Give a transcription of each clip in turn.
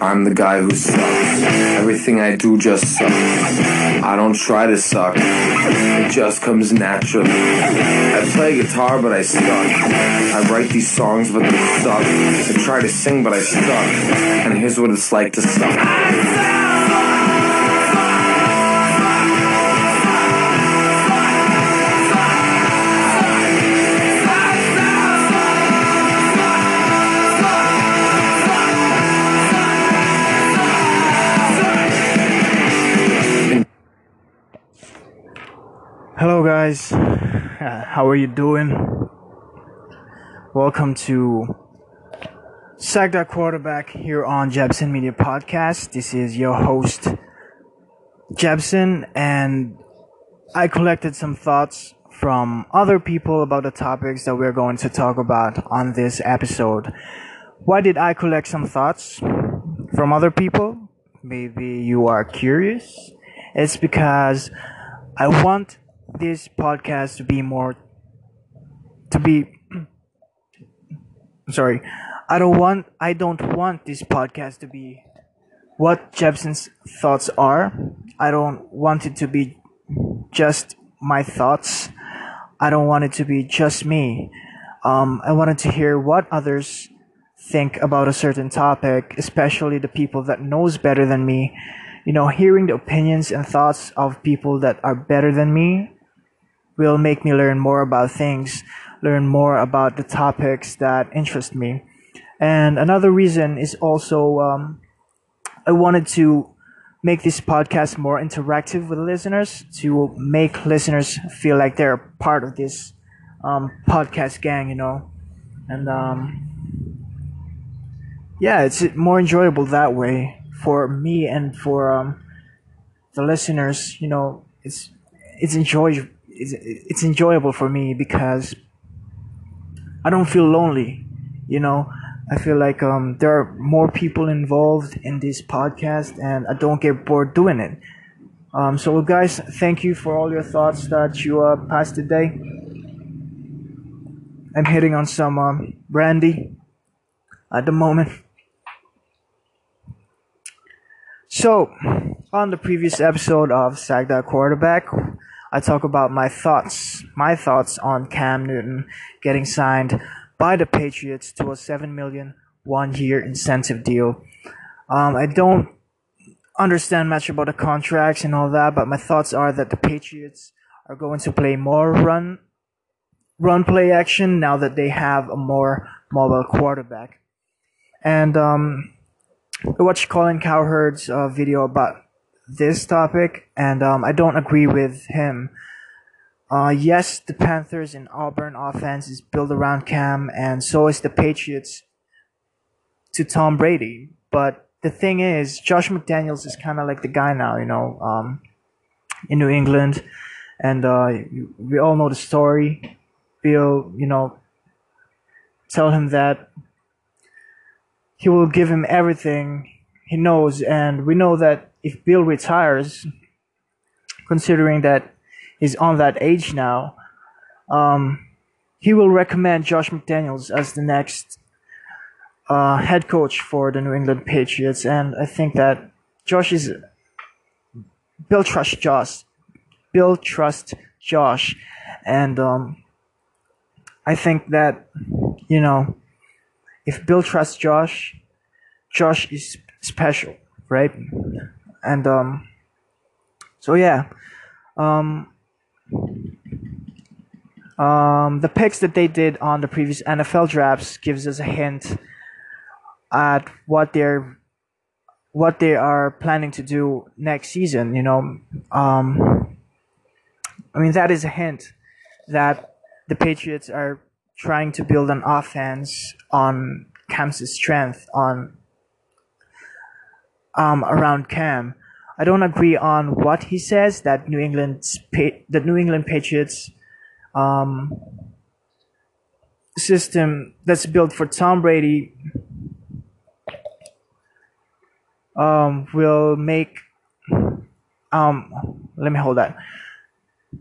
I'm the guy who sucks. Everything I do just sucks. I don't try to suck. It just comes naturally. I play guitar, but I suck. I write these songs, but they suck. I try to sing, but I suck. And here's what it's like to suck. Hello, guys. Uh, how are you doing? Welcome to Sack That Quarterback here on Jebsen Media Podcast. This is your host, Jebsen, and I collected some thoughts from other people about the topics that we're going to talk about on this episode. Why did I collect some thoughts from other people? Maybe you are curious. It's because I want this podcast to be more to be sorry. I don't want i don't want this podcast to be what jebsen's thoughts are. I don't want it to be just my thoughts. I don't want it to be just me. Um, i wanted to hear what others think about a certain topic especially the people that knows better than me. You know hearing the opinions and thoughts of people that are better than me will make me learn more about things, learn more about the topics that interest me. And another reason is also um, I wanted to make this podcast more interactive with listeners to make listeners feel like they're part of this um, podcast gang, you know. And um, yeah, it's more enjoyable that way for me and for um, the listeners. You know, it's it's enjoy it's, it's enjoyable for me because I don't feel lonely. You know, I feel like um, there are more people involved in this podcast, and I don't get bored doing it. Um, so, guys, thank you for all your thoughts that you uh, passed today. I'm hitting on some um, brandy at the moment. So, on the previous episode of Sack That Quarterback, I talk about my thoughts, my thoughts on Cam Newton getting signed by the Patriots to a seven million one year incentive deal. Um, I don't understand much about the contracts and all that, but my thoughts are that the Patriots are going to play more run run play action now that they have a more mobile quarterback. And um, I watched Colin Cowherd's uh, video about this topic, and um, I don't agree with him. Uh, yes, the Panthers and Auburn offense is built around Cam, and so is the Patriots to Tom Brady. But the thing is, Josh McDaniels is kind of like the guy now, you know, um, in New England, and uh, we all know the story. Bill, you know, tell him that he will give him everything he knows, and we know that if Bill retires, considering that he's on that age now, um, he will recommend Josh McDaniels as the next uh, head coach for the New England Patriots, and I think that Josh is Bill trusts Josh. Bill trusts Josh, and um, I think that you know if Bill trusts Josh, Josh is special, right? and um, so yeah, um, um, the picks that they did on the previous NFL drafts gives us a hint at what they're what they are planning to do next season. You know, um, I mean that is a hint that the Patriots are trying to build an offense on Cam's strength on um, around Cam. I don't agree on what he says that New England's the New England Patriots um, system that's built for Tom Brady um, will make um, let me hold that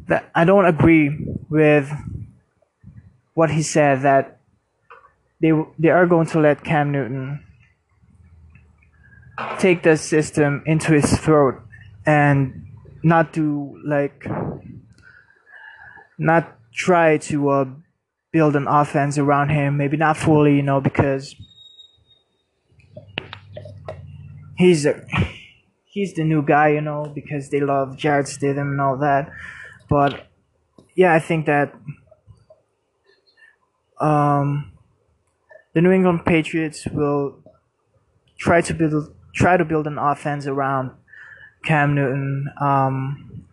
that I don't agree with what he said that they they are going to let Cam Newton take the system into his throat and not do like not try to uh, build an offense around him. Maybe not fully, you know, because he's a he's the new guy, you know, because they love Jarrett Stidham and all that. But yeah, I think that um, the New England Patriots will try to build try to build an offense around Cam Newton. Um,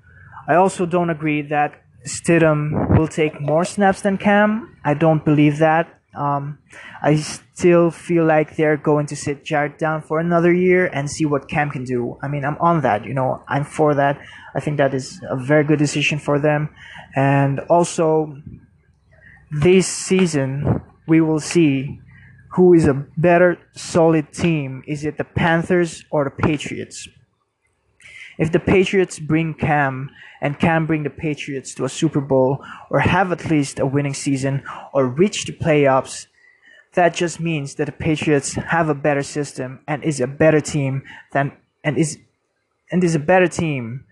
I also don't agree that Stidham will take more snaps than Cam. I don't believe that. Um, I still feel like they're going to sit Jarrett down for another year and see what Cam can do. I mean, I'm on that, you know, I'm for that. I think that is a very good decision for them. And also, this season, we will see who is a better solid team. Is it the Panthers or the Patriots? If the Patriots bring Cam and can bring the Patriots to a Super Bowl or have at least a winning season or reach the playoffs, that just means that the Patriots have a better system and is a better team than and is and is a better team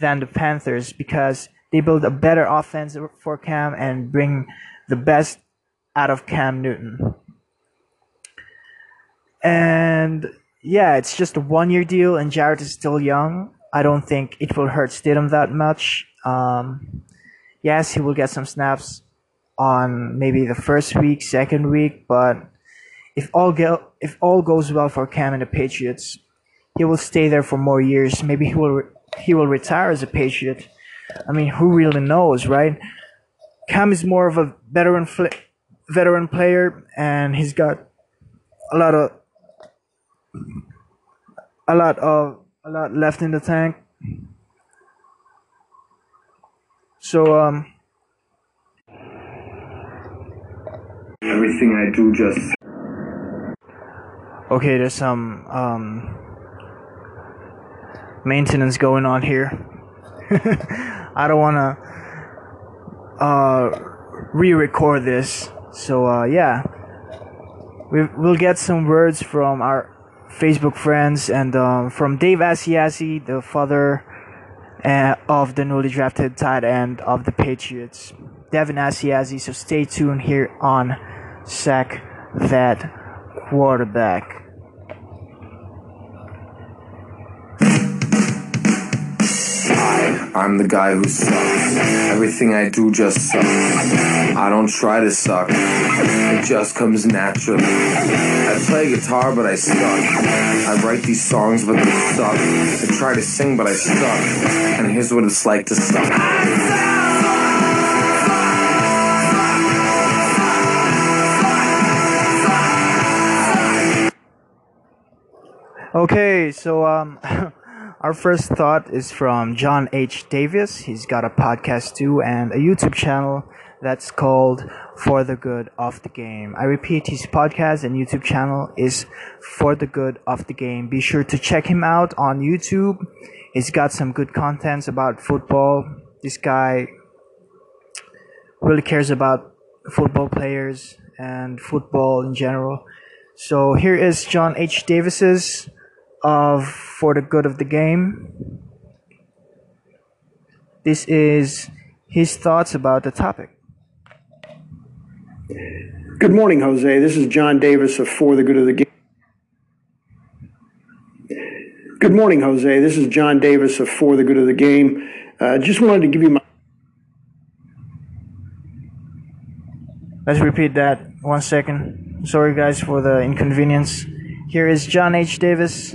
than the Panthers because they build a better offense for Cam and bring the best out of Cam Newton. And yeah, it's just a one year deal, and Jarrett is still young. I don't think it will hurt Stidham that much. Um, yes, he will get some snaps on maybe the first week, second week, but if all go if all goes well for Cam and the Patriots, he will stay there for more years. Maybe he will re- he will retire as a Patriot. I mean, who really knows, right? Cam is more of a veteran fl- veteran player, and he's got a lot of a lot of a lot left in the tank. So um Everything I do just okay, there's some um maintenance going on here. I don't want to uh re-record this. So uh yeah. We we'll get some words from our Facebook friends and um, from Dave Asiasi, the father uh, of the newly drafted tight end of the Patriots, Devin Asiasi. So stay tuned here on Sack That Quarterback. I'm the guy who sucks. Everything I do just sucks. I don't try to suck. It just comes naturally. I play guitar, but I suck. I write these songs, but they suck. I try to sing, but I suck. And here's what it's like to suck. Okay, so um, our first thought is from John H. Davis. He's got a podcast too and a YouTube channel that's called For the Good of the Game. I repeat, his podcast and YouTube channel is For the Good of the Game. Be sure to check him out on YouTube. He's got some good contents about football. This guy really cares about football players and football in general. So here is John H. Davis's of For the Good of the Game. This is his thoughts about the topic. Good morning, Jose. This is John Davis of For the Good of the Game. Good morning, Jose. This is John Davis of For the Good of the Game. Uh, just wanted to give you my. Let's repeat that one second. Sorry, guys, for the inconvenience. Here is John H. Davis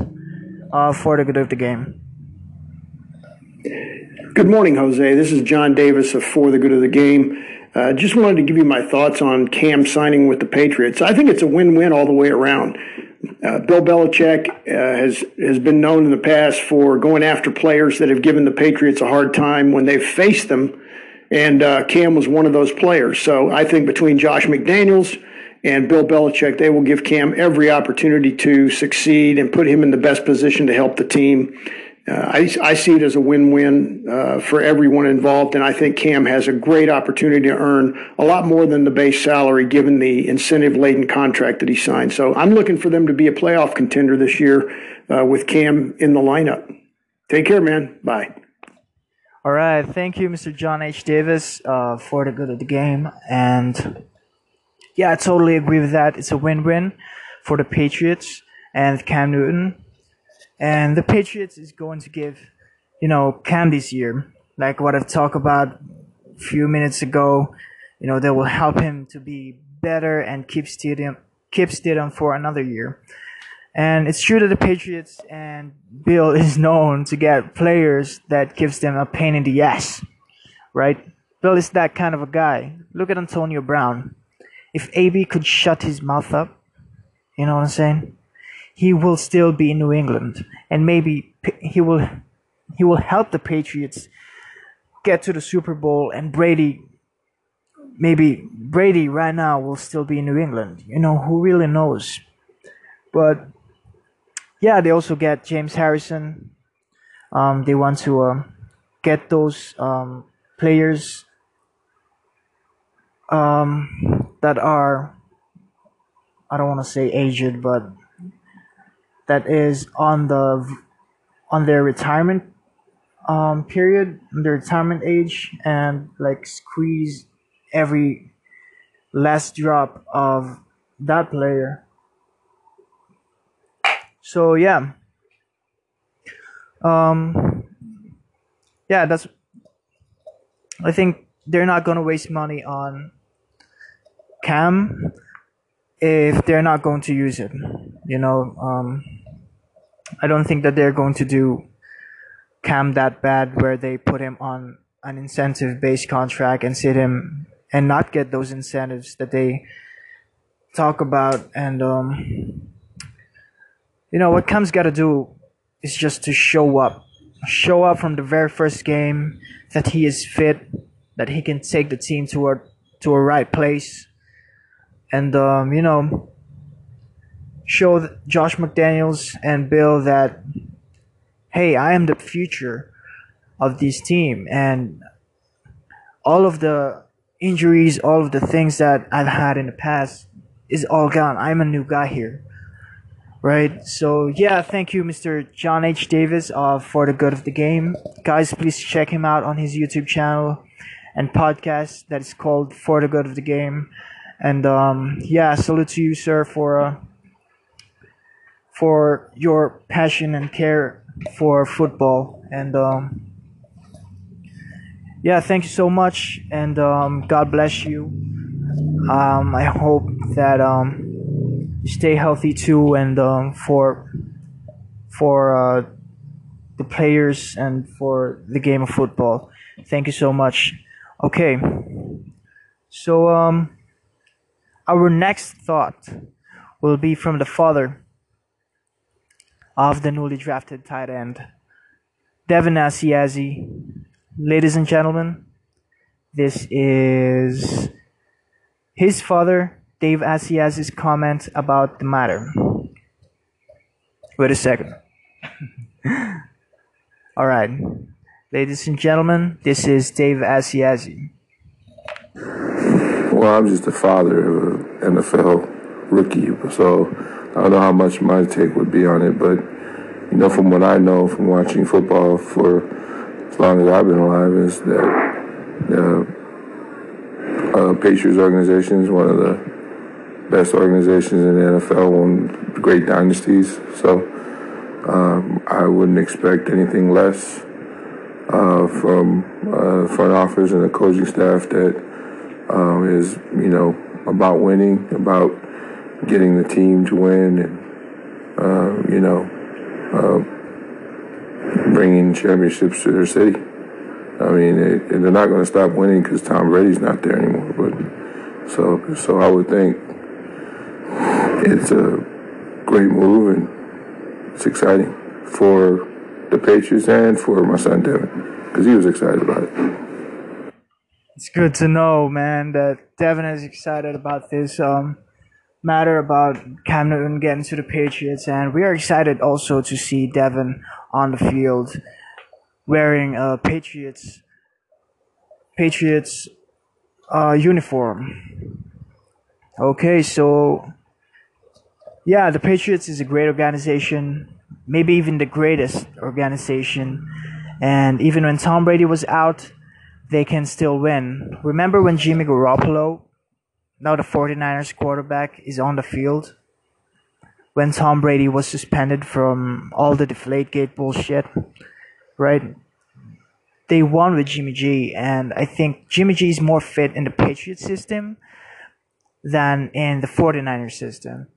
uh, for the good of the game. Good morning, Jose. This is John Davis of For the Good of the Game. Uh, just wanted to give you my thoughts on Cam signing with the Patriots. I think it's a win-win all the way around. Uh, Bill Belichick uh, has has been known in the past for going after players that have given the Patriots a hard time when they've faced them, and uh, Cam was one of those players. So I think between Josh McDaniels and Bill Belichick, they will give Cam every opportunity to succeed and put him in the best position to help the team. uh, I, I see it as a win-win uh, for everyone involved, and I think Cam has a great opportunity to earn a lot more than the base salary given the incentive-laden contract that he signed. So I'm looking for them to be a playoff contender this year uh, with Cam in the lineup. Take care, man. Bye. All right, thank you, Mr. John H. Davis, uh, for the good of the game. And yeah, I totally agree with that. It's a win-win for the Patriots and Cam Newton. And the Patriots is going to give, you know, Cam this year, like what I've talked about a few minutes ago. You know, that will help him to be better and keep Stidham, keep Stidham for another year. And it's true that the Patriots and Bill is known to get players that gives them a pain in the ass, right? Bill is that kind of a guy. Look at Antonio Brown. If AB could shut his mouth up, you know what I'm saying? He will still be in New England, and maybe he will he will help the Patriots get to the Super Bowl, and Brady maybe Brady right now will still be in New England. You know who really knows? But yeah, they also get James Harrison. Um, they want to uh, get those um, players um, that are, I don't want to say aged, but that is on the on their retirement um, period, their retirement age, and like squeeze every last drop of that player. So yeah. Um yeah that's i think they're not going to waste money on cam if they're not going to use it you know um i don't think that they're going to do cam that bad where they put him on an incentive based contract and sit him and not get those incentives that they talk about. And um you know what Cam's got to do is just to show up, show up from the very first game that he is fit, that he can take the team to a to a right place, and um, you know, show Josh McDaniels and Bill that hey, I am the future of this team, and all of the injuries, all of the things that I've had in the past is all gone. I'm a new guy here right? So yeah, thank you, Mr. John H. Davis, uh, for the good of the game. Guys, please check him out on his YouTube channel and podcast that is called For the Good of the Game. And um, yeah, salute to you, sir, for uh, for your passion and care for football. And um, yeah, thank you so much, and um, God bless you. Um, I hope that um, stay healthy too, and um, for for uh, the players and for the game of football. Thank you so much. Okay, so um, our next thought will be from the father of the newly drafted tight end, Devin Asiasi. Ladies and gentlemen, this is his father Dave Asiasi's comment about the matter. Wait a second. All right, ladies and gentlemen, this is Dave Asiasi. Well, I'm just the father of NFL rookie, so I don't know how much my take would be on it, but you know, from what I know from watching football for as long as I've been alive, is that the uh, Patriots organization is one of the best organizations in the NFL, won great dynasties. So um, I wouldn't expect anything less uh, from uh, front office and the coaching staff that um, is, you know, about winning, about getting the team to win, and uh, you know, uh, bringing championships to their city. I mean, they, they're not going to stop winning because Tom Brady's not there anymore. But so, so I would think it's a great move and it's exciting for the Patriots and for my son Devin because he was excited about it. It's good to know, man, that Devin is excited about this um, matter about Cam Newton getting to the Patriots, and we are excited also to see Devin on the field wearing a Patriots Patriots uh, uniform. Okay, so yeah, the Patriots is a great organization, maybe even the greatest organization. And even when Tom Brady was out, they can still win. Remember when Jimmy Garoppolo, now the 49ers quarterback, is on the field? When Tom Brady was suspended from all the Deflategate bullshit, right? They won with Jimmy G, and I think Jimmy G is more fit in the Patriots system than in the 49ers system.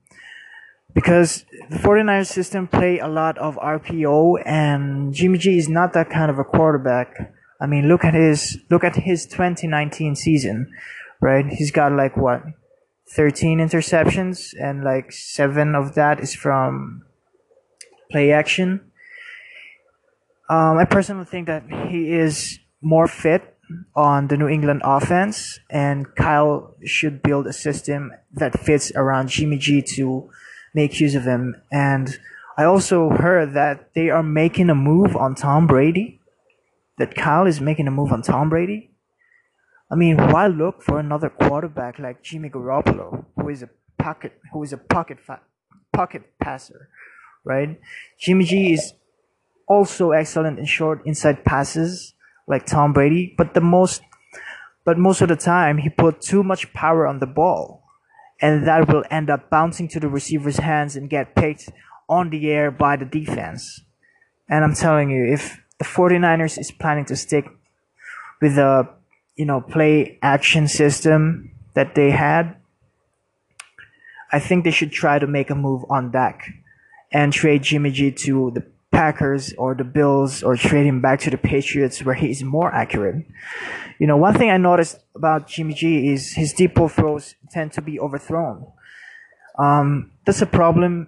Because the 49ers system play a lot of RPO and Jimmy G is not that kind of a quarterback. I mean, look at his look at his 2019 season, right? He's got like what 13 interceptions and like 7 of that is from play action. Um, I personally think that he is more fit on the New England offense, and Kyle should build a system that fits around Jimmy G to make use of him. And I also heard that they are making a move on Tom Brady. That Kyle is making a move on Tom Brady. I mean, why look for another quarterback like Jimmy Garoppolo, who is a pocket, who is a pocket fa- pocket passer, right? Jimmy G is also excellent in short inside passes like Tom Brady, but the most but most of the time he put too much power on the ball and that will end up bouncing to the receiver's hands and get picked on the air by the defense. And I'm telling you, if the 49ers is planning to stick with the you know play action system that they had, I think they should try to make a move on Dak and trade Jimmy G to the Packers or the Bills or trade him back to the Patriots where he is more accurate. You know, one thing I noticed about Jimmy G is his deep ball throws tend to be overthrown. Um, that's a problem.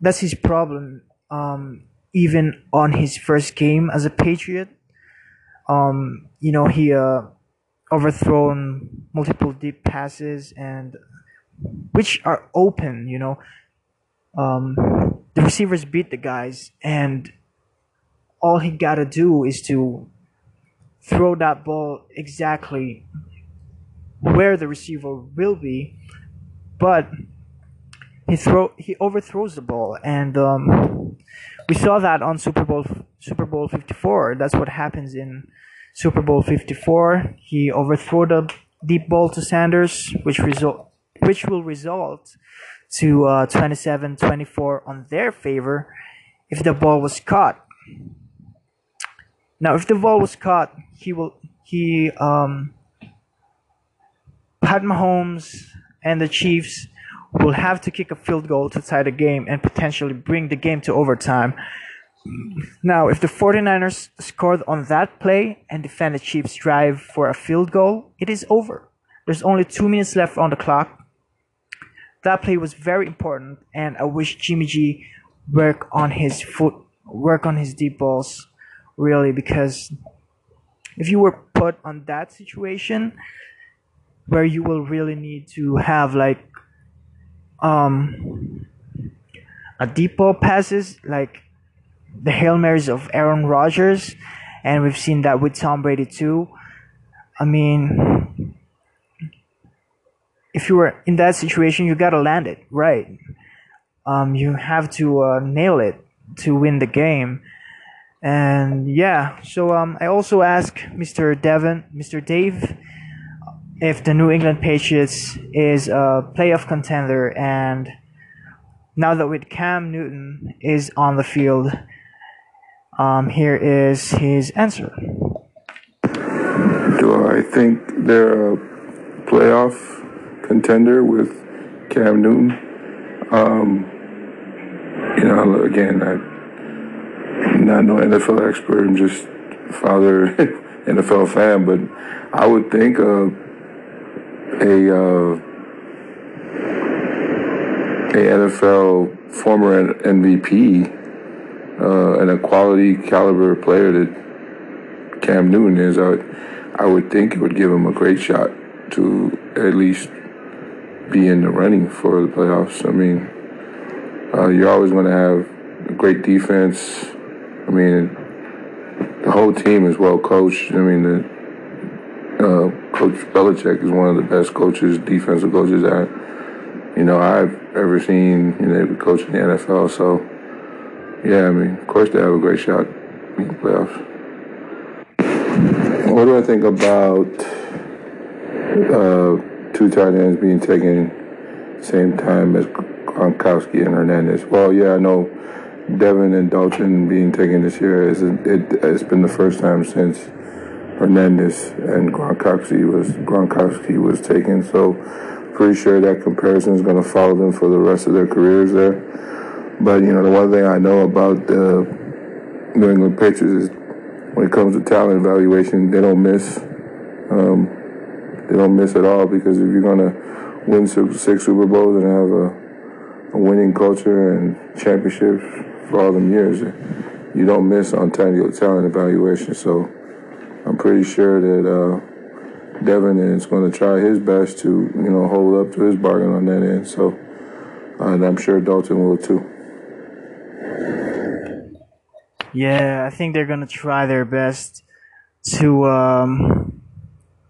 That's his problem. Um, even on his first game as a Patriot, um, you know, he uh, overthrown multiple deep passes and which are open. You know, um, the receivers beat the guys, and all he got to do is to throw that ball exactly where the receiver will be, but he throw he overthrows the ball, and um, we saw that on Super Bowl Super Bowl Fifty Four. That's what happens in Super Bowl Fifty Four. He overthrew the deep ball to Sanders, which result which will result to uh, 27-24 on their favor if the ball was caught. Now, if the ball was caught, he will he um, Pat Mahomes and the Chiefs will have to kick a field goal to tie the game and potentially bring the game to overtime. Now, if the 49ers scored on that play and defend the Chiefs' drive for a field goal, it is over. There's only two minutes left on the clock that play was very important, and I wish Jimmy G work on his foot, work on his deep balls, really, because if you were put on that situation where you will really need to have like um a deep ball passes like the Hail Marys of Aaron Rodgers, and we've seen that with Tom Brady too. I mean, if you were in that situation, you gotta land it right. Um, you have to uh, nail it to win the game. And yeah, so um, I also asked Mr. Devin, Mr. Dave, if the New England Patriots is a playoff contender, and now that with Cam Newton is on the field, um, here is his answer. Do I think they're a playoff contender with Cam Newton. Um, you know, again, I'm not no NFL expert and just father NFL fan, but I would think a uh, a NFL former MVP uh, and a quality caliber player that Cam Newton is, I would, I would think it would give him a great shot to at least be in the running for the playoffs. I mean, uh, you're always going to have a great defense. I mean, the whole team is well coached. I mean, the, uh, Coach Belichick is one of the best coaches, defensive coaches that you know I've ever seen. You know, coach in the NFL. So, yeah, I mean, of course they have a great shot in the playoffs. What do I think about uh, two tight ends being taken same time as Gronkowski and Hernandez? Well, yeah, I know Devin and Dalton being taken this year is it, it's been the first time since Hernandez and Gronkowski was Gronkowski was taken. So pretty sure that comparison is going to follow them for the rest of their careers there. But you know, the one thing I know about the New England Patriots is when it comes to talent evaluation, they don't miss. Um, they don't miss at all because if you're going to win six, Super Bowls and have a, a winning culture and championships for all them years, you don't miss on talent evaluation. So I'm pretty sure that uh, Devin is going to try his best to, you know, hold up to his bargain on that end. So, and I'm sure Dalton will too. Yeah, I think they're gonna try their best to, um,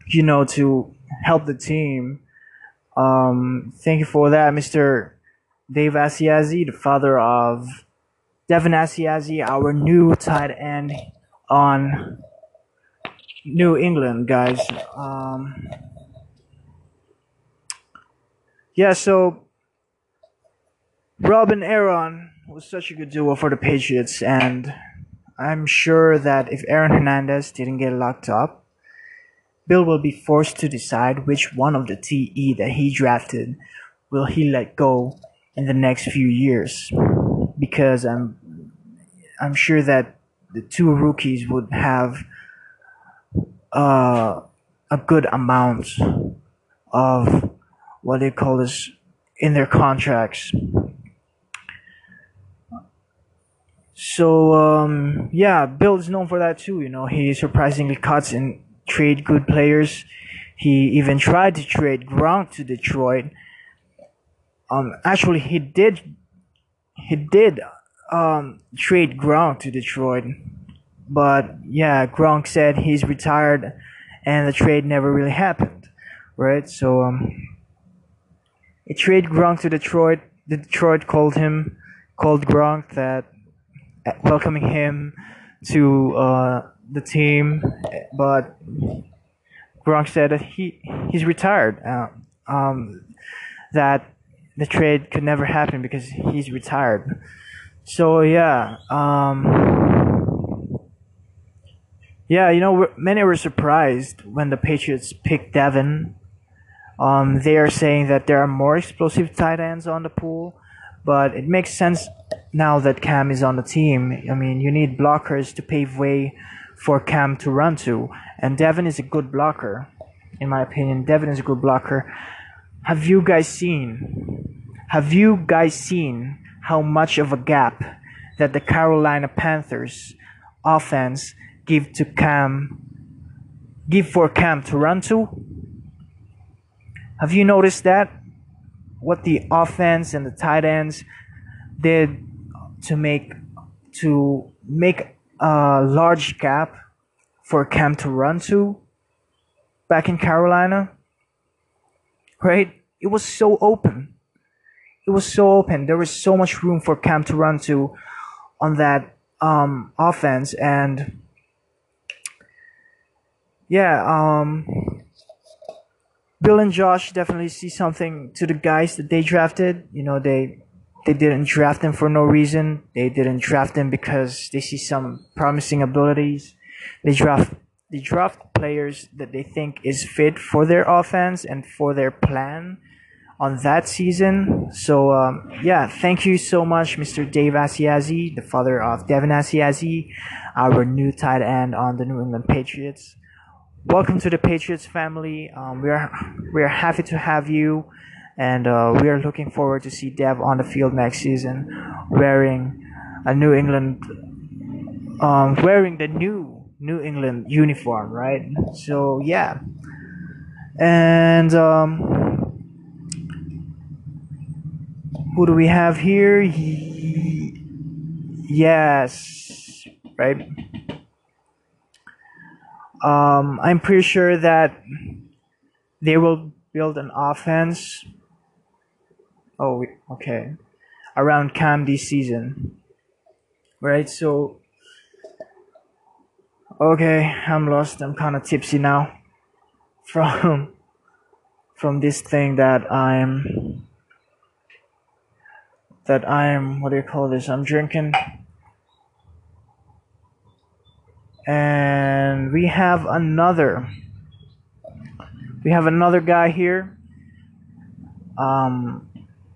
you know, to help the team. Um, thank you for that, Mr. Dave Asiasi, the father of Devin Asiasi, our new tight end on New England, guys. Um, yeah, so Rob and Aaron was such a good duo for the Patriots, and I'm sure that if Aaron Hernandez didn't get locked up, Bill will be forced to decide which one of the TE that he drafted will he let go in the next few years. Because I'm I'm sure that the two rookies would have uh, a good amount of what they call this in their contracts. So um, yeah, Bill is known for that too. You know, he surprisingly cuts and trade good players. He even tried to trade Gronk to Detroit. Um, actually, he did. He did um, trade Gronk to Detroit, but yeah, Gronk said he's retired, and the trade never really happened, right? So um, he trade Gronk to Detroit. Detroit called him, called Gronk that welcoming him to uh, the team, but Gronk said that he he's retired. Uh, um, that the trade could never happen because he's retired. So yeah, um, yeah, you know, many were surprised when the Patriots picked Devin. Um, they are saying that there are more explosive tight ends on the pool, but it makes sense now that Cam is on the team. I mean, you need blockers to pave way for Cam to run to, and Devin is a good blocker, in my opinion. Devin is a good blocker. Have you guys seen? Have you guys seen how much of a gap that the Carolina Panthers offense give to Cam, give for Cam to run to? Have you noticed that? What the offense and the tight ends did to make to make a large gap for Cam to run to back in Carolina. Right? It was so open. It was so open. There was so much room for Cam to run to on that um, offense and yeah, um, Bill and Josh definitely see something to the guys that they drafted. You know, they they didn't draft them for no reason. They didn't draft them because they see some promising abilities. They draft they draft players that they think is fit for their offense and for their plan on that season. So um, yeah, thank you so much, Mr. Dave Asiasi, the father of Devin Asiasi, our new tight end on the New England Patriots. Welcome to the Patriots family. Um, we are we are happy to have you and uh, we are looking forward to see Dev on the field next season, wearing a New England, um, wearing the new New England uniform, right? So yeah, and um, who do we have here? He, yes, right. Um, I'm pretty sure that they will build an offense. Oh, okay, around Cam this season, right? So, okay, I'm lost. I'm kind of tipsy now from from this thing that I'm that I'm what do you call this? I'm drinking. And we have another we have another guy here. Um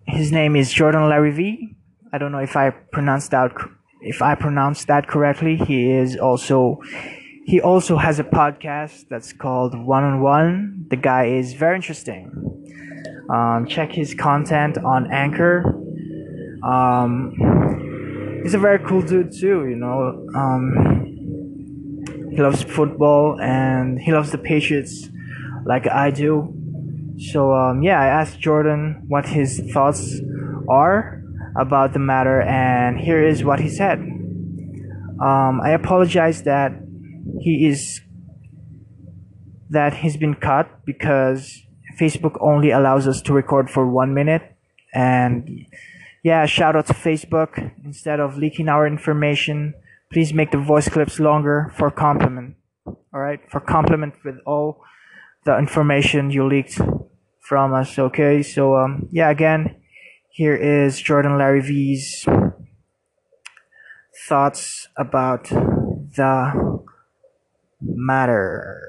his name is Jordan Larivee. I don't know if I pronounced that if I pronounced that correctly. He is also he also has a podcast that's called One on One. The guy is very interesting. Um, check his content on Anchor. Um, he's a very cool dude too. You know, um, he loves football and he loves the Patriots like I do. So um, yeah, I asked Jordan what his thoughts are about the matter, and here is what he said. Um, I apologize that he is that he's been cut because Facebook only allows us to record for one minute. And yeah, shout out to Facebook. Instead of leaking our information, please make the voice clips longer for compliment. All right, for compliment with all the information you leaked from us. Okay, so um, yeah, again, here is Jordan Larivee's thoughts about the matter.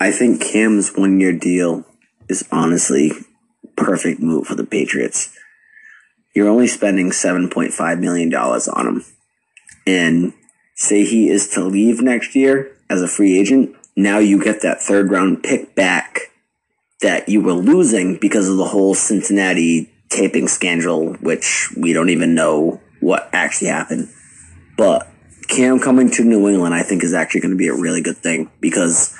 I think Cam's one year deal is honestly perfect move for the Patriots. You're only spending $7.5 million on him. And say he is to leave next year as a free agent, now you get that third round pick back that you were losing because of the whole Cincinnati taping scandal, which we don't even know what actually happened. But Cam coming to New England, I think, is actually going to be a really good thing because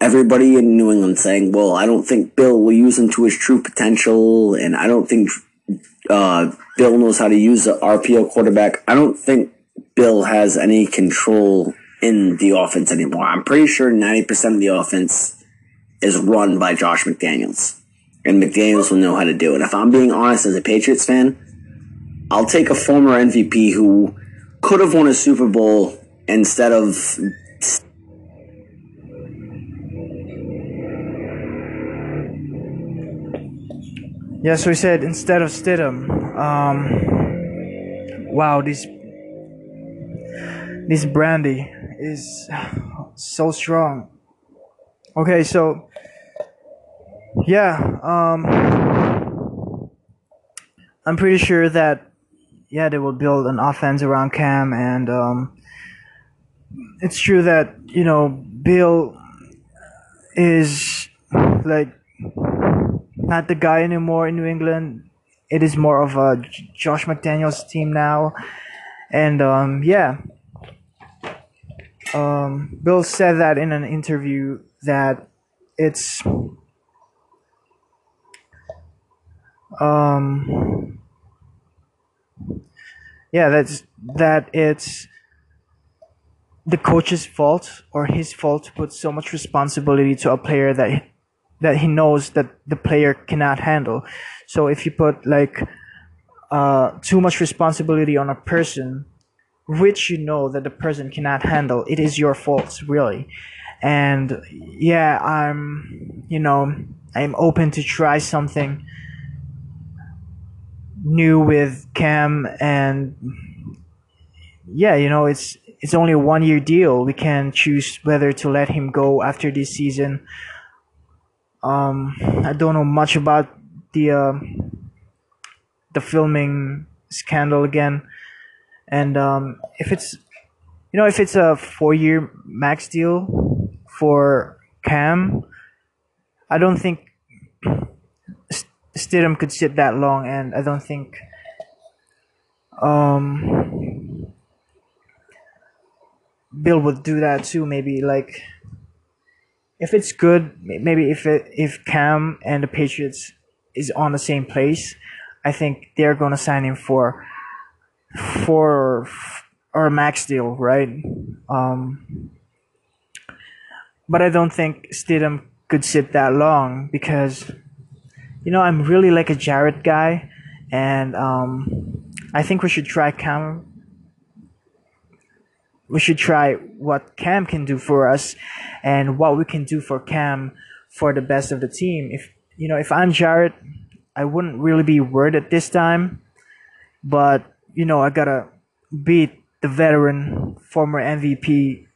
everybody in New England saying, well, I don't think Bill will use him to his true potential, and I don't think uh, Bill knows how to use the RPO quarterback. I don't think Bill has any control in the offense anymore. I'm pretty sure 90% of the offense is run by Josh McDaniels. And McDaniels will know how to do it. If I'm being honest as a Patriots fan, I'll take a former MVP who could have won a Super Bowl instead of Yeah, so he said instead of Stidham, um, wow, this this brandy is so strong. Okay, so yeah, um, I'm pretty sure that yeah they will build an offense around Cam, and um, it's true that you know Bill is like not the guy anymore in New England. It is more of a Josh McDaniels team now, and um, yeah. Um, Bill said that in an interview that it's um yeah that's that it's the coach's fault or his fault to put so much responsibility to a player that that he knows that the player cannot handle. So if you put like uh, too much responsibility on a person, which you know that the person cannot handle, it is your fault, really. And yeah, I'm, you know, I'm open to try something new with Cam and yeah, you know, it's it's only a one year deal. We can choose whether to let him go after this season um, I don't know much about the uh, the filming scandal again, and um, if it's you know if it's a four year max deal for Cam, I don't think Stidham could sit that long, and I don't think um, Bill would do that too. Maybe like if it's good, maybe if it, if Cam and the Patriots is on the same place, I think they're gonna sign him for for or a max deal, right? Um, but I don't think Stidham could sit that long because you know I'm really like a Jarrett guy, and um, I think we should try Cam. We should try what Cam can do for us, and what we can do for Cam for the best of the team. If you know, if I'm Jarrett, I wouldn't really be worried at this time, but you know, I gotta beat the veteran former MVP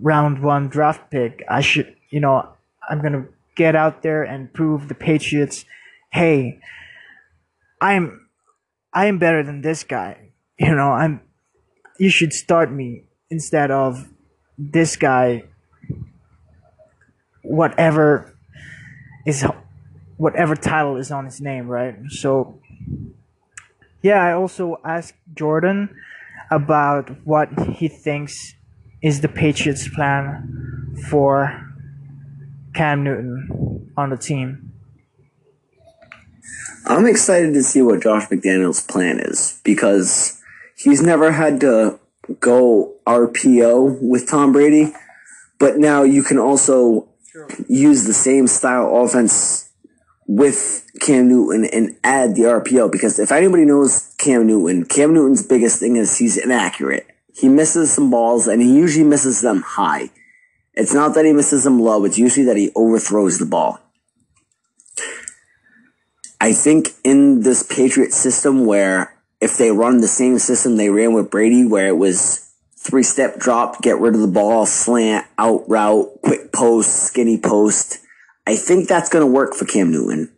round one draft pick. I should, you know, I'm gonna get out there and prove the Patriots, hey, I'm, I am better than this guy. You know, I'm. You should start me instead of this guy. Whatever is, whatever title is on his name, right? So, yeah, I also asked Jordan about what he thinks is the Patriots' plan for Cam Newton on the team. I'm excited to see what Josh McDaniels' plan is because he's never had to go RPO with Tom Brady, but now you can also use the same style offense with Cam Newton and add the RPO because if anybody knows Cam Newton, Cam Newton's biggest thing is he's inaccurate. He misses some balls and he usually misses them high. It's not that he misses them low, it's usually that he overthrows the ball. I think in this Patriot system where if they run the same system they ran with Brady, where it was three step drop, get rid of the ball, slant, out route, quick post, skinny post, I think that's going to work for Cam Newton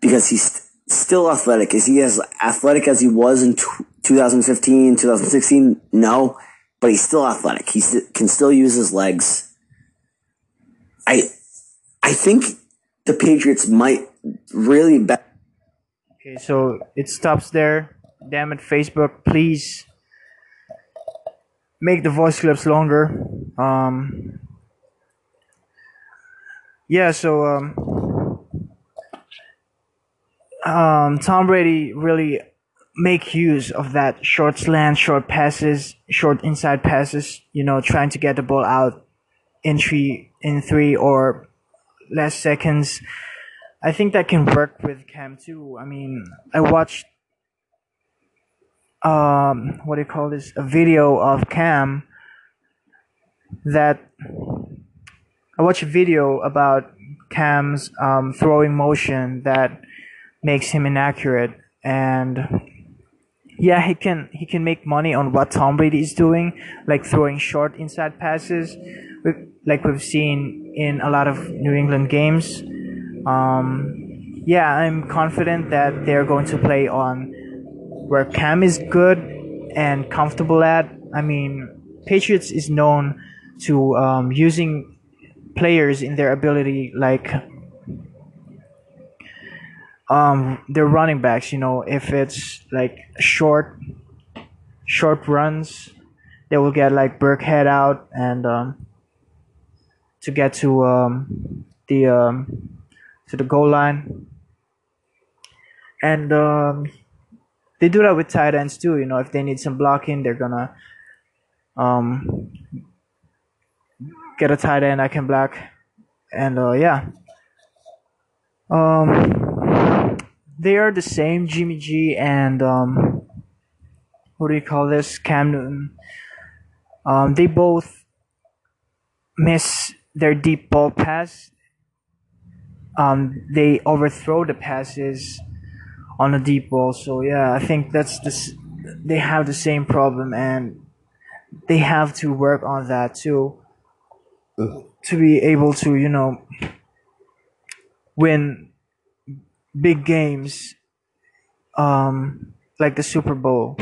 because he's still athletic. Is he as athletic as he was in 2015, 2016? No, but he's still athletic. He can still use his legs. I, I think the Patriots might really bet. Okay, so it stops there. Damn it, Facebook, please make the voice clips longer. Um, yeah, so um, um, Tom Brady really make use of that short slant, short passes, short inside passes. You know, trying to get the ball out in three, in three or less seconds. I think that can work with Cam too. I mean, I watched um, what do you call this? A video of Cam that I watched a video about Cam's um, throwing motion that makes him inaccurate, and yeah, he can he can make money on what Tom Brady is doing, like throwing short inside passes, like we've seen in a lot of New England games. Um, yeah, I'm confident that they're going to play on where Cam is good and comfortable at. I mean, Patriots is known to um, using players in their ability, like um, their running backs. You know, if it's like short, short runs, they will get like Burkhead out and um, to get to um, the um, to the goal line. And um, they do that with tight ends too. You know, if they need some blocking, they're gonna um, get a tight end I can block, and uh, yeah. Um, they are the same Jimmy G and um, what do you call this? Cam Newton. Um, they both miss their deep ball pass. Um, they overthrow the passes on the deep ball. So yeah, I think that's this. They have the same problem, and they have to work on that too to be able to you know win big games um like the Super Bowl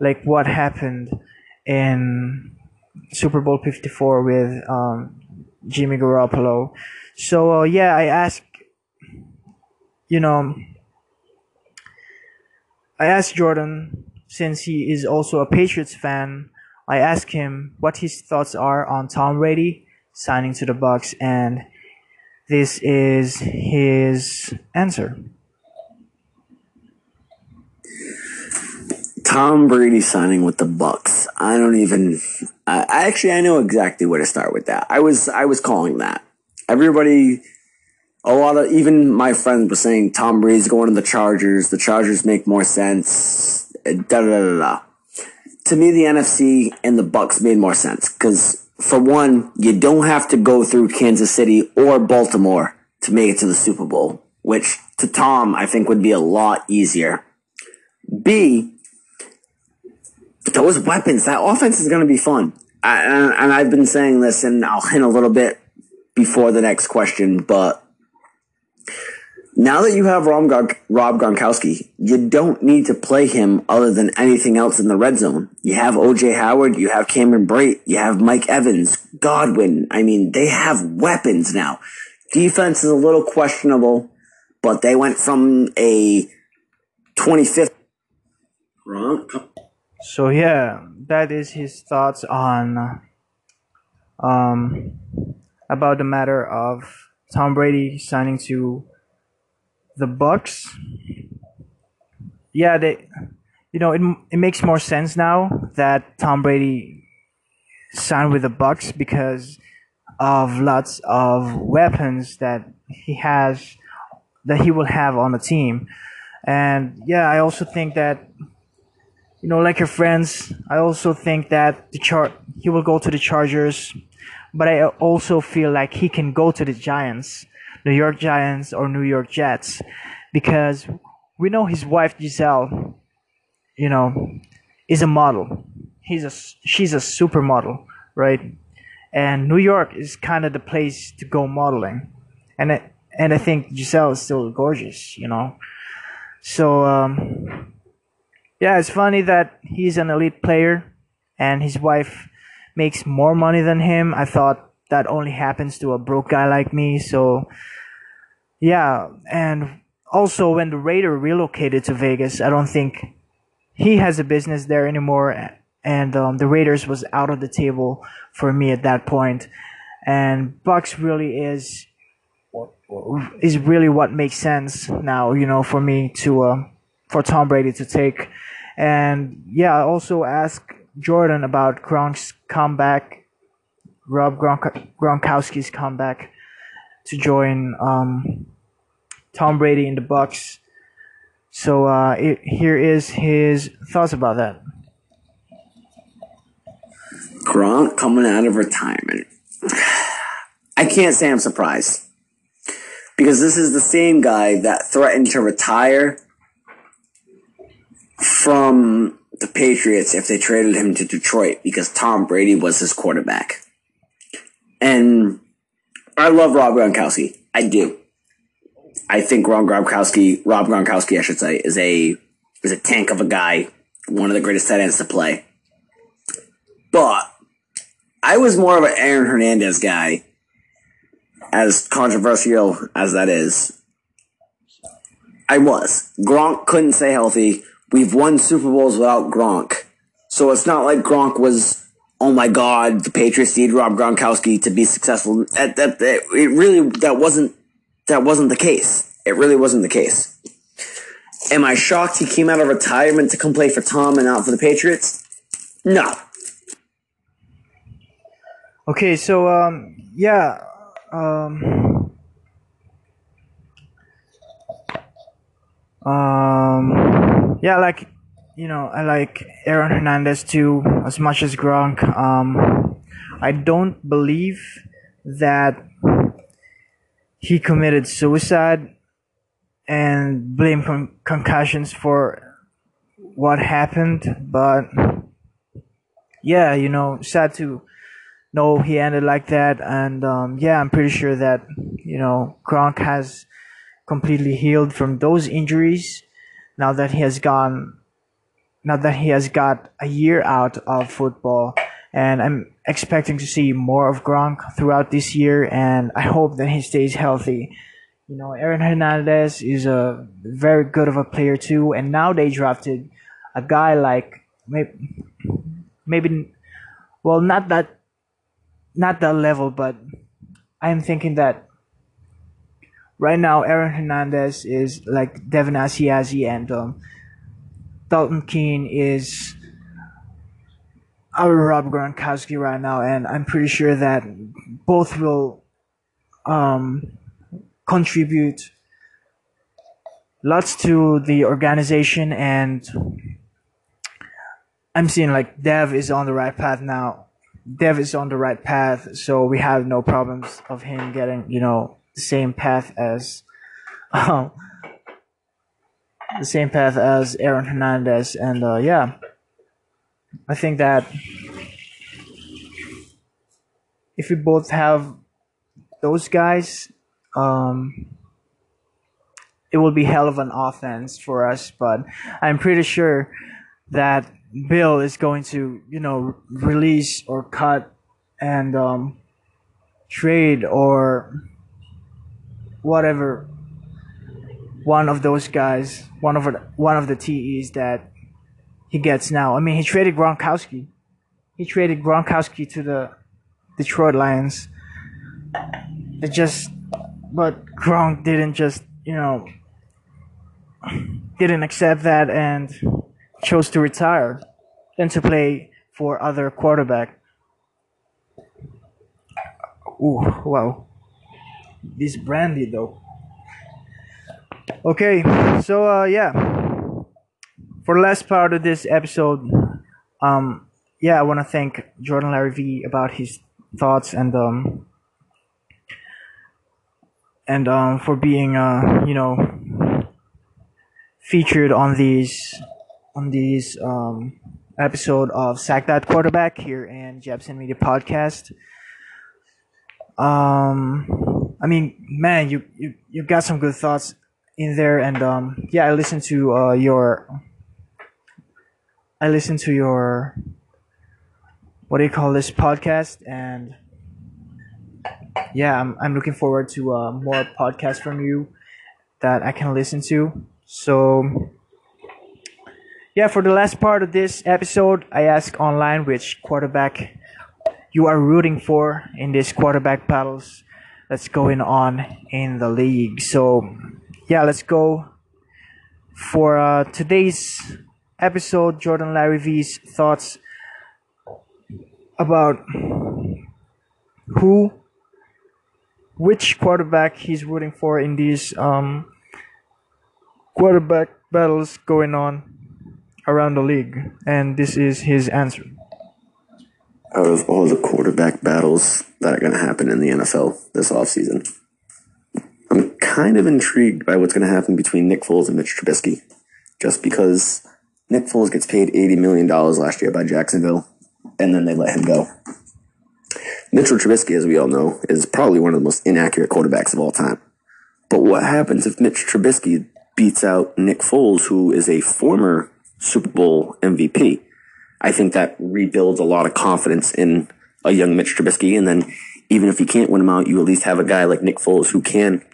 like what happened in Super Bowl 54 with um Jimmy Garoppolo so uh, yeah I asked you know I asked Jordan, since he is also a Patriots fan, I asked him what his thoughts are on Tom Brady signing to the Bucks, and this is his answer. Tom Brady signing with the Bucks. I don't even. I actually I know exactly where to start with that. I was I was calling that. Everybody, a lot of even my friends were saying Tom Brady's going to the Chargers. The Chargers make more sense. Eh, da da da da. da. To me, the NFC and the Bucks made more sense because for one, you don't have to go through Kansas City or Baltimore to make it to the Super Bowl, which to Tom I think would be a lot easier. B, those weapons, that offense is going to be fun. I, and, and I've been saying this, and I'll hint a little bit before the next question, but now that you have Rob, Gron- Rob Gronkowski, you don't need to play him other than anything else in the red zone. You have OJ Howard, you have Cameron Brate, you have Mike Evans, Godwin. I mean, they have weapons now. Defense is a little questionable, but they went from a 25th. So yeah, that is his thoughts on um about the matter of Tom Brady signing to the Bucks. Yeah, they you know, it it makes more sense now that Tom Brady signed with the Bucks because of lots of weapons that he has that he will have on the team. And yeah, I also think that you know, like your friends, I also think that the chart he will go to the Chargers, but I also feel like he can go to the Giants, New York Giants or New York Jets, because we know his wife Gisele, you know, is a model. He's a she's a supermodel, right? And New York is kind of the place to go modeling, and I, and I think Gisele is still gorgeous, you know. So um, yeah, it's funny that he's an elite player and his wife makes more money than him. I thought that only happens to a broke guy like me. So, yeah, and also when the Raider relocated to Vegas, I don't think he has a business there anymore. And um, the Raiders was out of the table for me at that point. And Bucks really is is really what makes sense now. You know, for me to uh, for Tom Brady to take. And yeah, I also asked Jordan about Gronk's comeback, Rob Gronk- Gronkowski's comeback to join um, Tom Brady in the Bucks. So uh, it, here is his thoughts about that. Gronk coming out of retirement. I can't say I'm surprised. Because this is the same guy that threatened to retire from the Patriots if they traded him to Detroit because Tom Brady was his quarterback. And I love Rob Gronkowski. I do. I think Rob Gronkowski, Rob Gronkowski, I should say, is a is a tank of a guy, one of the greatest tight ends to play. But I was more of an Aaron Hernandez guy, as controversial as that is. I was. Gronk couldn't stay healthy. We've won Super Bowls without Gronk. So it's not like Gronk was, oh my God, the Patriots need Rob Gronkowski to be successful. That, that, that, it really, that wasn't, that wasn't the case. It really wasn't the case. Am I shocked he came out of retirement to come play for Tom and not for the Patriots? No. Okay, so um, yeah, um, um, yeah, like you know, I like Aaron Hernandez too as much as Gronk. Um, I don't believe that he committed suicide and blame con- concussions for what happened, but yeah, you know, sad to know he ended like that. And um, yeah, I'm pretty sure that you know Gronk has completely healed from those injuries now that he has gone, now that he has got a year out of football. And I'm expecting to see more of Gronk throughout this year, and I hope that he stays healthy. You know, Aaron Hernandez is a very good of a player too, and now they drafted a guy like maybe, maybe, well, not that, not that level, but I'm thinking that right now Aaron Hernandez is like Devin Asiasi and um, Dalton Keene is our Rob Gronkowski right now, and I'm pretty sure that both will um, contribute lots to the organization and I'm seeing like Dev is on the right path now. Dev is on the right path, so we have no problems of him getting, you know, the same path as um, the same path as Aaron Hernandez and uh, yeah. I think that if we both have those guys, um, it will be hell of an offense for us. But I'm pretty sure that Bill is going to, you know, release or cut and um, trade or whatever one of those guys, one of the, one of the TEs that he gets now. I mean, he traded Gronkowski. He traded Gronkowski to the Detroit Lions. It just, but Gronk didn't just, you know, didn't accept that and chose to retire and to play for other quarterback. Ooh, wow. This brandy though. Okay, so uh yeah. For the last part of this episode, um yeah, I wanna thank Jordan Larivee about his thoughts and um and um for being uh you know featured on these on these um, episode of Sack That Quarterback here in Jebsen Media Podcast. Um, I mean, man, you you you got some good thoughts in there, and um, yeah, I listened to uh, your I listened to your what do you call this podcast, and yeah, I'm I'm looking forward to uh, more podcasts from you that I can listen to. So, yeah, for the last part of this episode, I ask online which quarterback you are rooting for in these quarterback battles that's going on in the league. So, yeah, let's go for uh, today's episode. Jordan Larivee's thoughts about who, which quarterback he's rooting for in these um, quarterback battles going on around the league, and this is his answer. Out of all the quarterback battles that are going to happen in the NFL this offseason, I'm kind of intrigued by what's going to happen between Nick Foles and Mitch Trubisky. Just because Nick Foles gets paid $80 million last year by Jacksonville, and then they let him go. Mitchell Trubisky, as we all know, is probably one of the most inaccurate quarterbacks of all time. But what happens if Mitch Trubisky beats out Nick Foles, who is a former Super Bowl MVP. I think that rebuilds a lot of confidence in a young Mitch Trubisky. And then even if you can't win him out, you at least have a guy like Nick Foles who can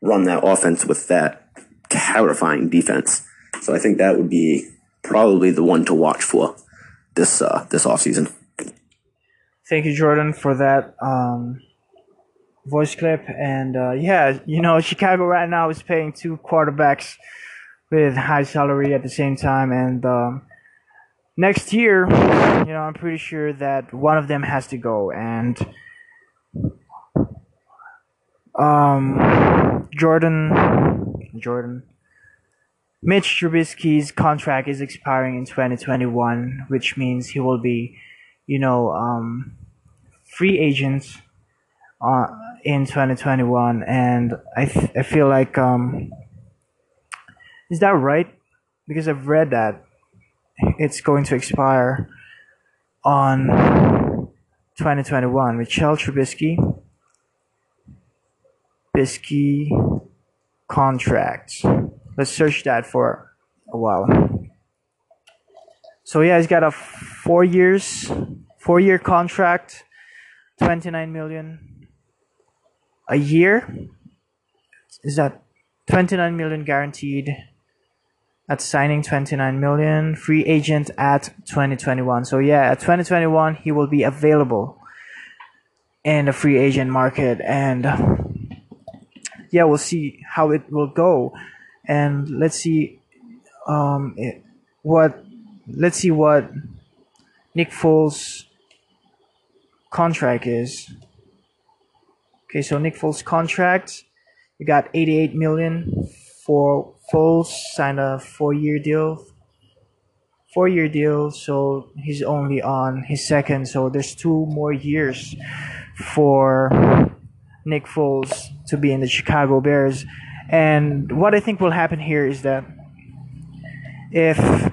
run that offense with that terrifying defense. So I think that would be probably the one to watch for this uh, this offseason. Thank you, Jordan, for that um, voice clip. And uh, yeah, you know, Chicago right now is paying two quarterbacks with high salary at the same time. And um, next year, you know, I'm pretty sure that one of them has to go. And um, Jordan, Jordan. Mitch Trubisky's contract is expiring in 2021, which means he will be, you know, um, free agent uh, in 2021, and I th- I feel like um, is that right? Because I've read that it's going to expire on 2021 Mitchell Trubisky. Bisky contract. Let's search that for a while. So yeah, he's got a four years, four year contract, 29 million a year. Is that 29 million guaranteed at signing 29 million free agent at 2021 so yeah at 2021 he will be available in the free agent market. And yeah, we'll see how it will go, and let's see um, it, what let's see what Nick Foles' contract is. Okay, so Nick Foles' contract, you got 88 million for Foles signed a four-year deal. Four-year deal, so he's only on his second. So there's two more years for Nick Foles to be in the Chicago Bears. And what I think will happen here is that if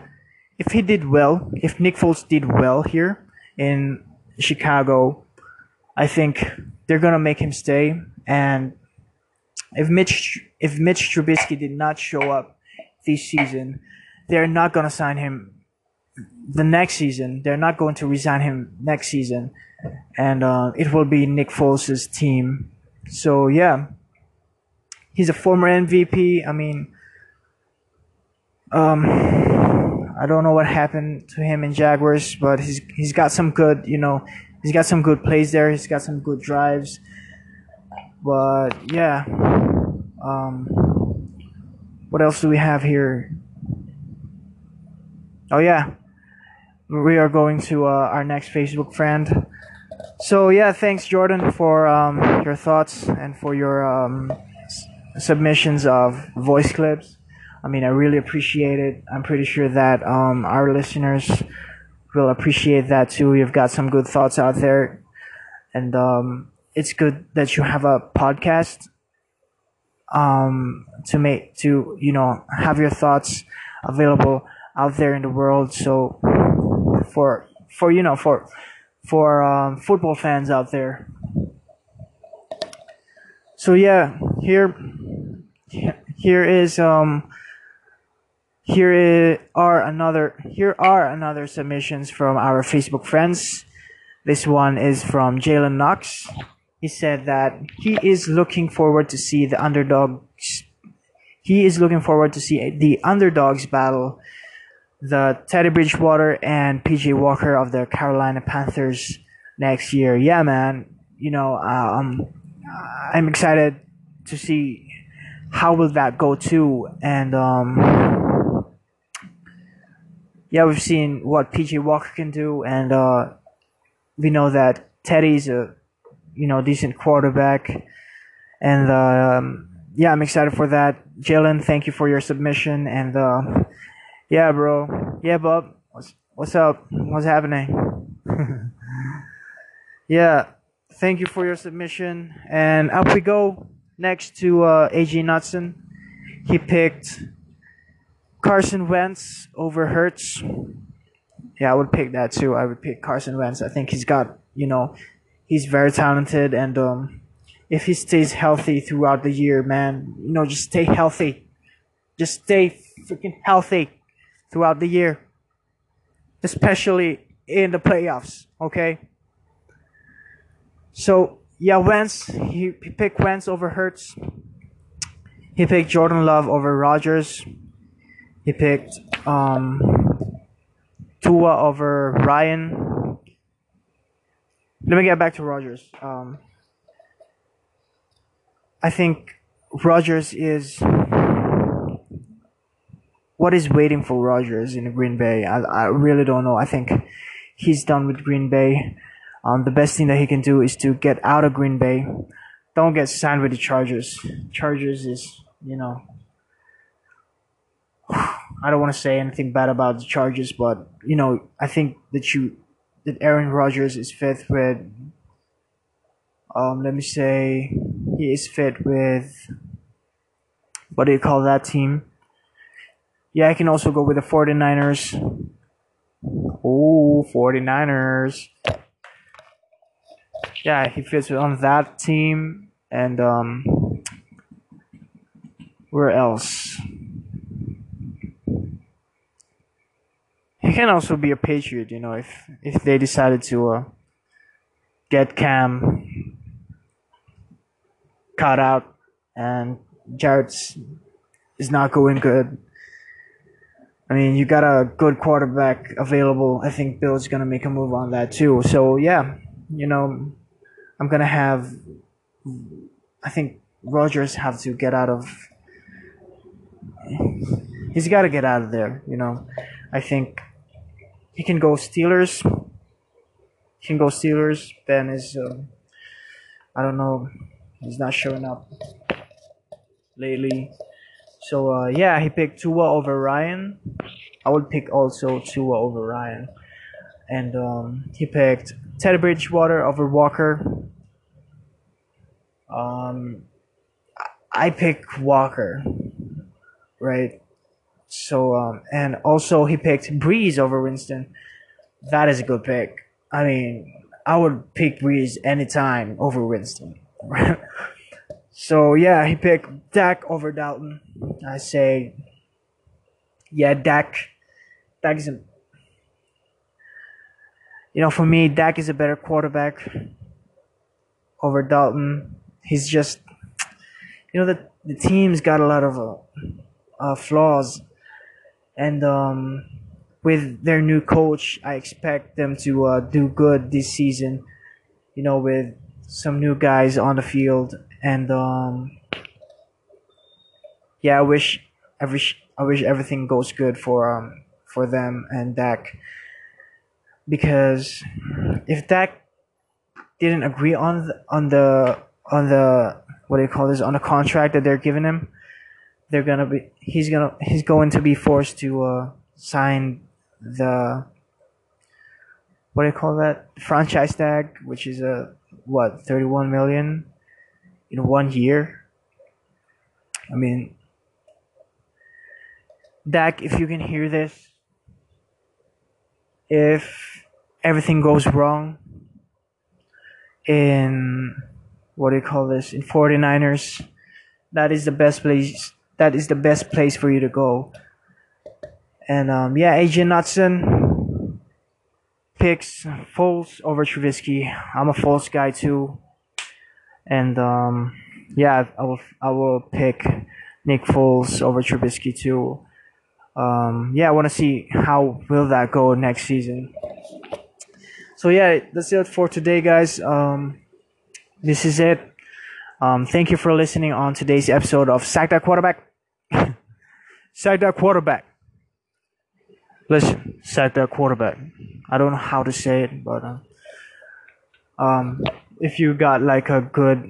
if he did well, if Nick Foles did well here in Chicago, I think they're gonna make him stay. And if Mitch if Mitch Trubisky did not show up this season, they're not gonna sign him the next season. They're not going to resign him next season, and uh, it will be Nick Foles' team. So yeah, he's a former MVP. I mean, um, I don't know what happened to him in Jaguars, but he's he's got some good, you know, he's got some good plays there. He's got some good drives. But yeah, um, what else do we have here? Oh yeah, we are going to uh, our next Facebook friend. So yeah, thanks Jordan for um, your thoughts and for your um, s- submissions of voice clips. I mean, I really appreciate it. I'm pretty sure that um, our listeners will appreciate that too. You've got some good thoughts out there, and um, it's good that you have a podcast um, to make to you know have your thoughts available out there in the world. So for for you know for for um, football fans out there. So yeah, here here is um here is, are another here are another submissions from our Facebook friends. This one is from Jaylen Knox. He said that he is looking forward to see the underdogs. He is looking forward to see the underdogs battle the Teddy Bridgewater and PJ Walker of the Carolina Panthers next year. Yeah, man. You know, um, I'm excited to see how will that go too. And um, yeah, we've seen what PJ Walker can do, and uh, we know that Teddy's a you know decent quarterback. And um, yeah, I'm excited for that. Jaylen, thank you for your submission and. Uh, yeah, bro. Yeah, bub. What's what's up? What's happening? yeah. Thank you for your submission. And up we go next to uh, AJ Knutson. He picked Carson Wentz over Hurts. Yeah, I would pick that too. I would pick Carson Wentz. I think he's got, you know, he's very talented and um if he stays healthy throughout the year, man, you know, just stay healthy. Just stay freaking healthy throughout the year, especially in the playoffs. Okay. So yeah, Wentz he, he picked Wentz over Hurts. He picked Jordan Love over Rodgers. He picked um, Tua over Ryan. Let me get back to Rodgers. Um, I think Rodgers is what is waiting for Rodgers in Green Bay. I, I really don't know. I think he's done with Green Bay. Um, the best thing that he can do is to get out of Green Bay. Don't get signed with the Chargers. Chargers is, you know, I don't want to say anything bad about the Chargers, but you know, I think that you that Aaron Rodgers is fit with. Um, let me say he is fit with. What do you call that team? Yeah, I can also go with the 49ers. Oh, 49ers. Yeah, he fits on that team. And, um, where else? Can also be a Patriot, you know, if, if they decided to, uh, get Cam cut out and Jarrett's is not going good. I mean, you got a good quarterback available. I think Bill's gonna make a move on that too. So yeah, you know, I'm gonna have. I think Rodgers have to get out of. He's got to get out of there. You know, I think he can go Steelers. He can go Steelers. Ben is, uh, I don't know, he's not showing up lately. So uh, yeah, he picked Tua over Ryan. I would pick also Tua over Ryan, and um, he picked Teddy Bridgewater over Walker. Um, I pick Walker, right? So um, and also he picked Brees over Winston. That is a good pick. I mean, I would pick Brees anytime over Winston. so yeah, he picked Dak over Dalton. I say, yeah, Dak. Dak is a, you know, for me, Dak is a better quarterback over Dalton. He's just, you know, the the team's got a lot of uh, uh, flaws, and um, with their new coach, I expect them to uh, do good this season. You know, with some new guys on the field, and um, yeah, I wish wish I wish everything goes good for um for them and Dak. Because if Dak didn't agree on the, on the on the what do you call this on the contract that they're giving him, they're gonna be he's gonna he's going to be forced to uh, sign the what do you call that franchise tag, which is a what thirty one million in one year. I mean, Dak, if you can hear this, if everything goes wrong in what do you call this in 49ers, that is the best place. That is the best place for you to go. And um, yeah, AJ Knutson picks Foles over Trubisky. I'm a Foles guy too, and um, yeah, I will I will pick Nick Foles over Trubisky too. Um, yeah, I want to see how will that go next season. So yeah, that's it for today, guys. Um, this is it. Um, thank you for listening on today's episode of Sack That Quarterback. Sack That Quarterback. Listen, sack that quarterback. I don't know how to say it, but uh, um, if you got like a good,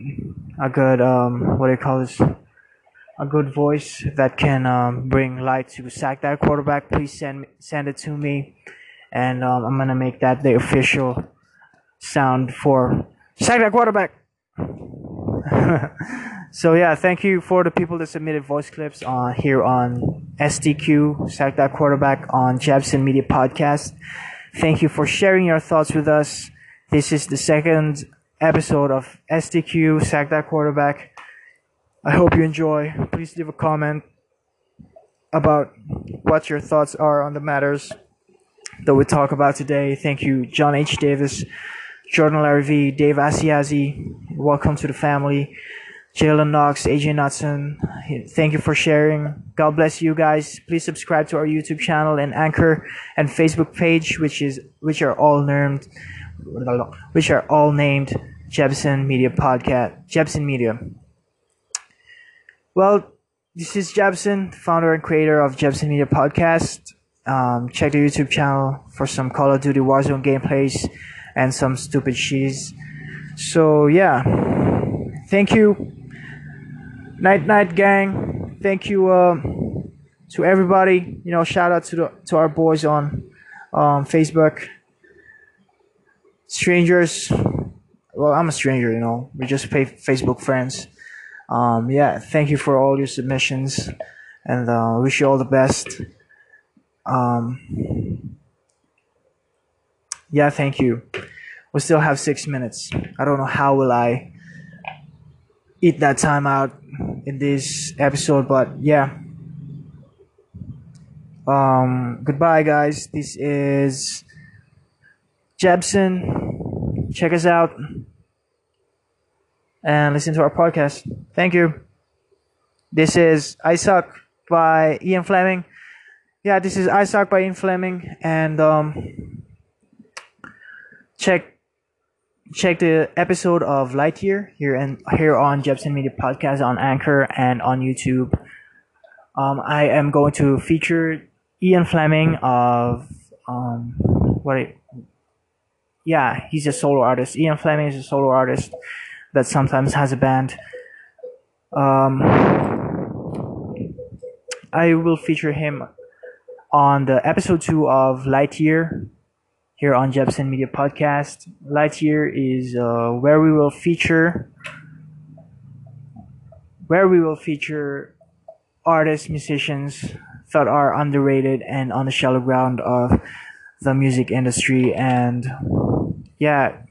a good um, what do you call this? A good voice that can um, bring light to sack that quarterback. Please send send it to me, and um, I'm gonna make that the official sound for sack that quarterback. so yeah, thank you for the people that submitted voice clips on here on STQ Sack That Quarterback on Jebsen Media Podcast. Thank you for sharing your thoughts with us. This is the second episode of STQ Sack That Quarterback. I hope you enjoy. Please leave a comment about what your thoughts are on the matters that we talk about today. Thank you, John H. Davis. Jordan Larivee, Dave Asiasi, welcome to the family. Jaylen Knox, AJ Knutson, thank you for sharing. God bless you guys. Please subscribe to our YouTube channel and Anchor and Facebook page, which is which are all named, which are all named Jebsen Media Podcast. Jebsen Media. Well, this is Jebsen, founder and creator of Jebsen Media Podcast. Um, check the YouTube channel for some Call of Duty Warzone gameplays and some stupid cheese. So yeah, thank you, night night gang. Thank you uh, to everybody. You know, shout out to the to our boys on um, Facebook. Strangers, well, I'm a stranger. You know, we just pay Facebook friends. Um, yeah, thank you for all your submissions, and uh, wish you all the best. Um, yeah, thank you. We still have six minutes. I don't know how will I eat that time out in this episode, but yeah. Um, goodbye, guys. This is Jebsen. Check us out and listen to our podcast. Thank you. This is I Suck by Ian Fleming. Yeah, this is I Suck by Ian Fleming, and um, check check the episode of Lightyear here and here on Jebsen Media Podcast on Anchor and on YouTube. Um, I am going to feature Ian Fleming of um, what? I, yeah, he's a solo artist. Ian Fleming is a solo artist that sometimes has a band. Um, I will feature him on the episode two of Lightyear here on Jebsen Media Podcast. Lightyear is uh, where we will feature where we will feature artists, musicians that are underrated and on the shallow ground of the music industry. And yeah,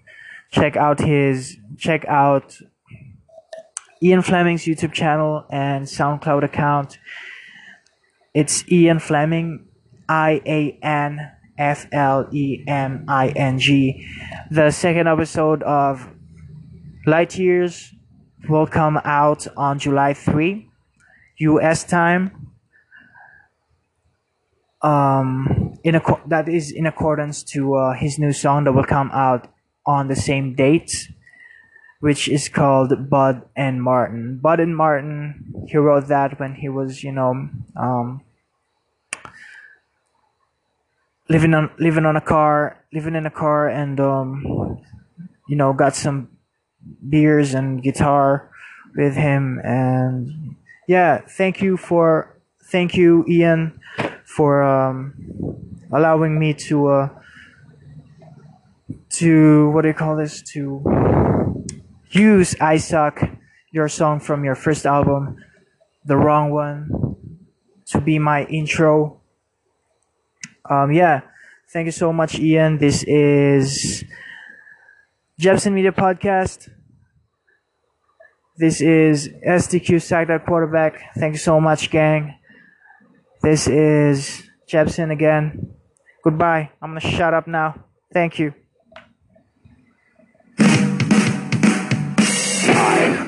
check out his check out Ian Fleming's YouTube channel and SoundCloud account. It's Ian Fleming, I A N F L E M I N G. The second episode of Light Years will come out on July 3, US time. Um, in a that is in accordance to uh, his new song that will come out on the same date, which is called Bud and Martin. Bud and Martin, he wrote that when he was, you know, um, living on living on a car, living in a car, and um, you know, got some beers and guitar with him, and yeah, thank you for thank you, Ian, for um, allowing me to uh, to what do you call this? To use "I Suck," your song from your first album, the wrong one, to be my intro um, yeah, thank you so much, Ian. This is Jebsen Media Podcast. This is STQ Sacked Quarterback. Thank you so much, gang. This is Jebsen again. Goodbye. I'm gonna shut up now. Thank you.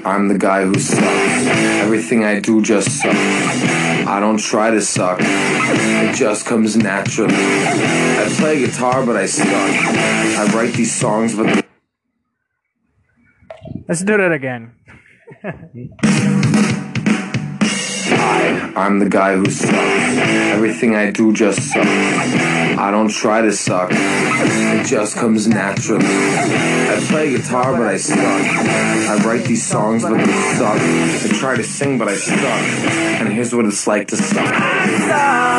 I'm the guy who sucks. Everything I do just sucks. I don't try to suck. It just comes naturally. I play guitar, but I suck. I write these songs, but Let's do that again. I, I'm the guy who sucks. Everything I do just sucks. I don't try to suck. It just comes naturally. I play guitar, but I suck. I write these songs, but they suck. I try to sing, but I suck. And here's what it's like to suck.